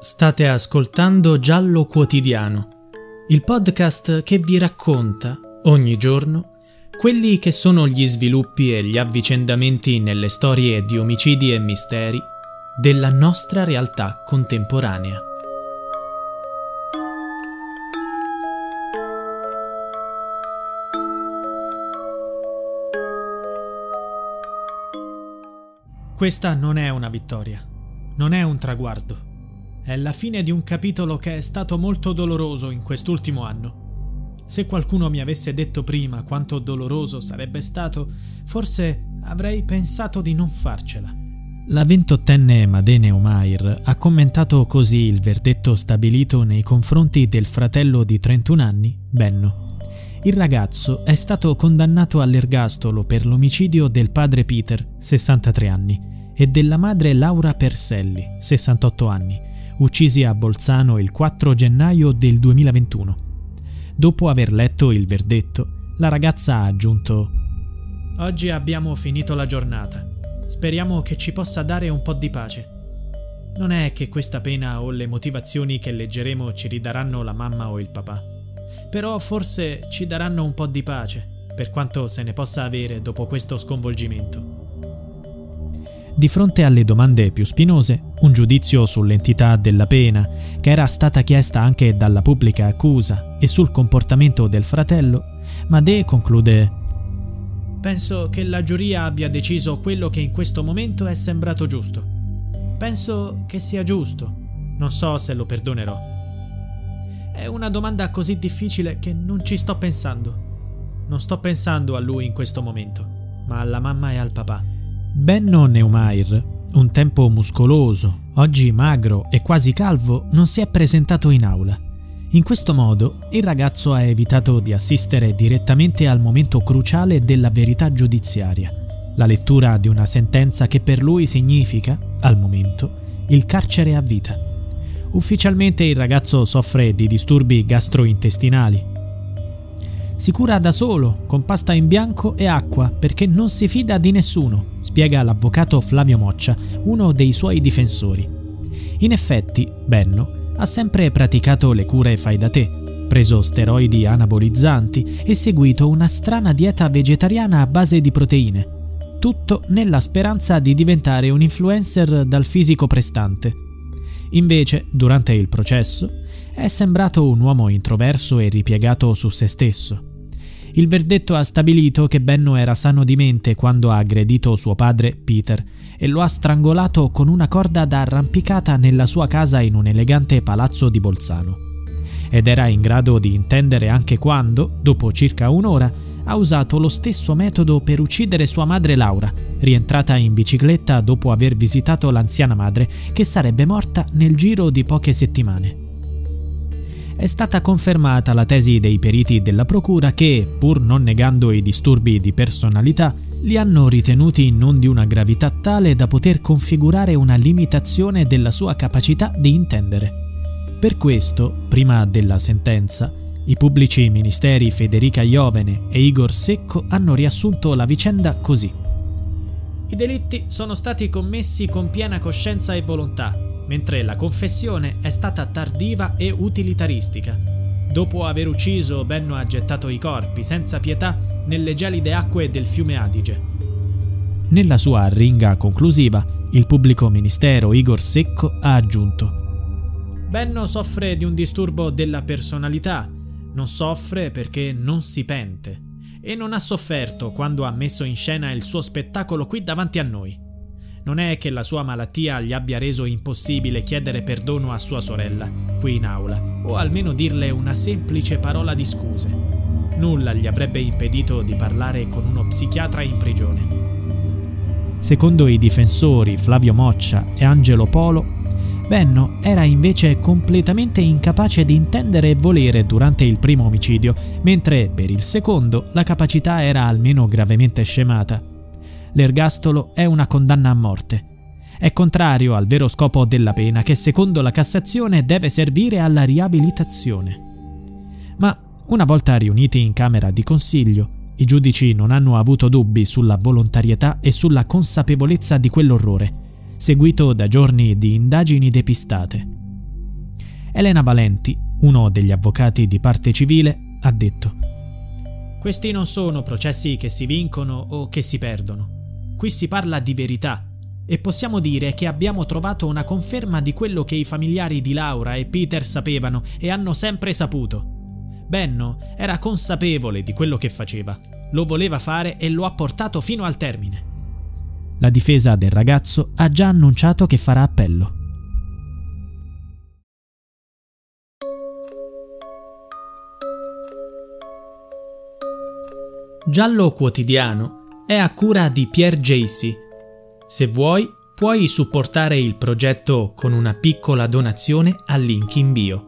State ascoltando Giallo Quotidiano, il podcast che vi racconta ogni giorno quelli che sono gli sviluppi e gli avvicendamenti nelle storie di omicidi e misteri della nostra realtà contemporanea. Questa non è una vittoria, non è un traguardo, è la fine di un capitolo che è stato molto doloroso in quest'ultimo anno. Se qualcuno mi avesse detto prima quanto doloroso sarebbe stato, forse avrei pensato di non farcela. La ventottenne Madene Umair ha commentato così il verdetto stabilito nei confronti del fratello di 31 anni, Benno. Il ragazzo è stato condannato all'ergastolo per l'omicidio del padre Peter, 63 anni, e della madre Laura Perselli, 68 anni, uccisi a Bolzano il 4 gennaio del 2021. Dopo aver letto il verdetto, la ragazza ha aggiunto Oggi abbiamo finito la giornata. Speriamo che ci possa dare un po' di pace. Non è che questa pena o le motivazioni che leggeremo ci ridaranno la mamma o il papà, però forse ci daranno un po' di pace, per quanto se ne possa avere dopo questo sconvolgimento. Di fronte alle domande più spinose, un giudizio sull'entità della pena, che era stata chiesta anche dalla pubblica accusa, e sul comportamento del fratello, Made conclude Penso che la giuria abbia deciso quello che in questo momento è sembrato giusto. Penso che sia giusto. Non so se lo perdonerò. È una domanda così difficile che non ci sto pensando. Non sto pensando a lui in questo momento, ma alla mamma e al papà. Benno Neumair, un tempo muscoloso, oggi magro e quasi calvo, non si è presentato in aula. In questo modo il ragazzo ha evitato di assistere direttamente al momento cruciale della verità giudiziaria, la lettura di una sentenza che per lui significa, al momento, il carcere a vita. Ufficialmente il ragazzo soffre di disturbi gastrointestinali, si cura da solo, con pasta in bianco e acqua, perché non si fida di nessuno, spiega l'avvocato Flavio Moccia, uno dei suoi difensori. In effetti, Benno ha sempre praticato le cure fai da te, preso steroidi anabolizzanti e seguito una strana dieta vegetariana a base di proteine. Tutto nella speranza di diventare un influencer dal fisico prestante. Invece, durante il processo, è sembrato un uomo introverso e ripiegato su se stesso. Il verdetto ha stabilito che Benno era sano di mente quando ha aggredito suo padre, Peter, e lo ha strangolato con una corda da arrampicata nella sua casa in un elegante palazzo di Bolzano. Ed era in grado di intendere anche quando, dopo circa un'ora, ha usato lo stesso metodo per uccidere sua madre Laura, rientrata in bicicletta dopo aver visitato l'anziana madre che sarebbe morta nel giro di poche settimane è stata confermata la tesi dei periti della Procura che, pur non negando i disturbi di personalità, li hanno ritenuti non di una gravità tale da poter configurare una limitazione della sua capacità di intendere. Per questo, prima della sentenza, i pubblici ministeri Federica Iovene e Igor Secco hanno riassunto la vicenda così. I delitti sono stati commessi con piena coscienza e volontà, mentre la confessione è stata tardiva e utilitaristica. Dopo aver ucciso, Benno ha gettato i corpi senza pietà nelle gelide acque del fiume Adige. Nella sua arringa conclusiva, il pubblico ministero Igor Secco ha aggiunto Benno soffre di un disturbo della personalità, non soffre perché non si pente e non ha sofferto quando ha messo in scena il suo spettacolo qui davanti a noi. Non è che la sua malattia gli abbia reso impossibile chiedere perdono a sua sorella, qui in aula, o almeno dirle una semplice parola di scuse. Nulla gli avrebbe impedito di parlare con uno psichiatra in prigione. Secondo i difensori Flavio Moccia e Angelo Polo, Benno era invece completamente incapace di intendere e volere durante il primo omicidio, mentre per il secondo la capacità era almeno gravemente scemata l'ergastolo è una condanna a morte. È contrario al vero scopo della pena che secondo la Cassazione deve servire alla riabilitazione. Ma una volta riuniti in Camera di Consiglio, i giudici non hanno avuto dubbi sulla volontarietà e sulla consapevolezza di quell'orrore, seguito da giorni di indagini depistate. Elena Valenti, uno degli avvocati di parte civile, ha detto Questi non sono processi che si vincono o che si perdono. Qui si parla di verità e possiamo dire che abbiamo trovato una conferma di quello che i familiari di Laura e Peter sapevano e hanno sempre saputo. Benno era consapevole di quello che faceva, lo voleva fare e lo ha portato fino al termine. La difesa del ragazzo ha già annunciato che farà appello. Giallo Quotidiano è a cura di Pierre Jacy. Se vuoi, puoi supportare il progetto con una piccola donazione al link in bio.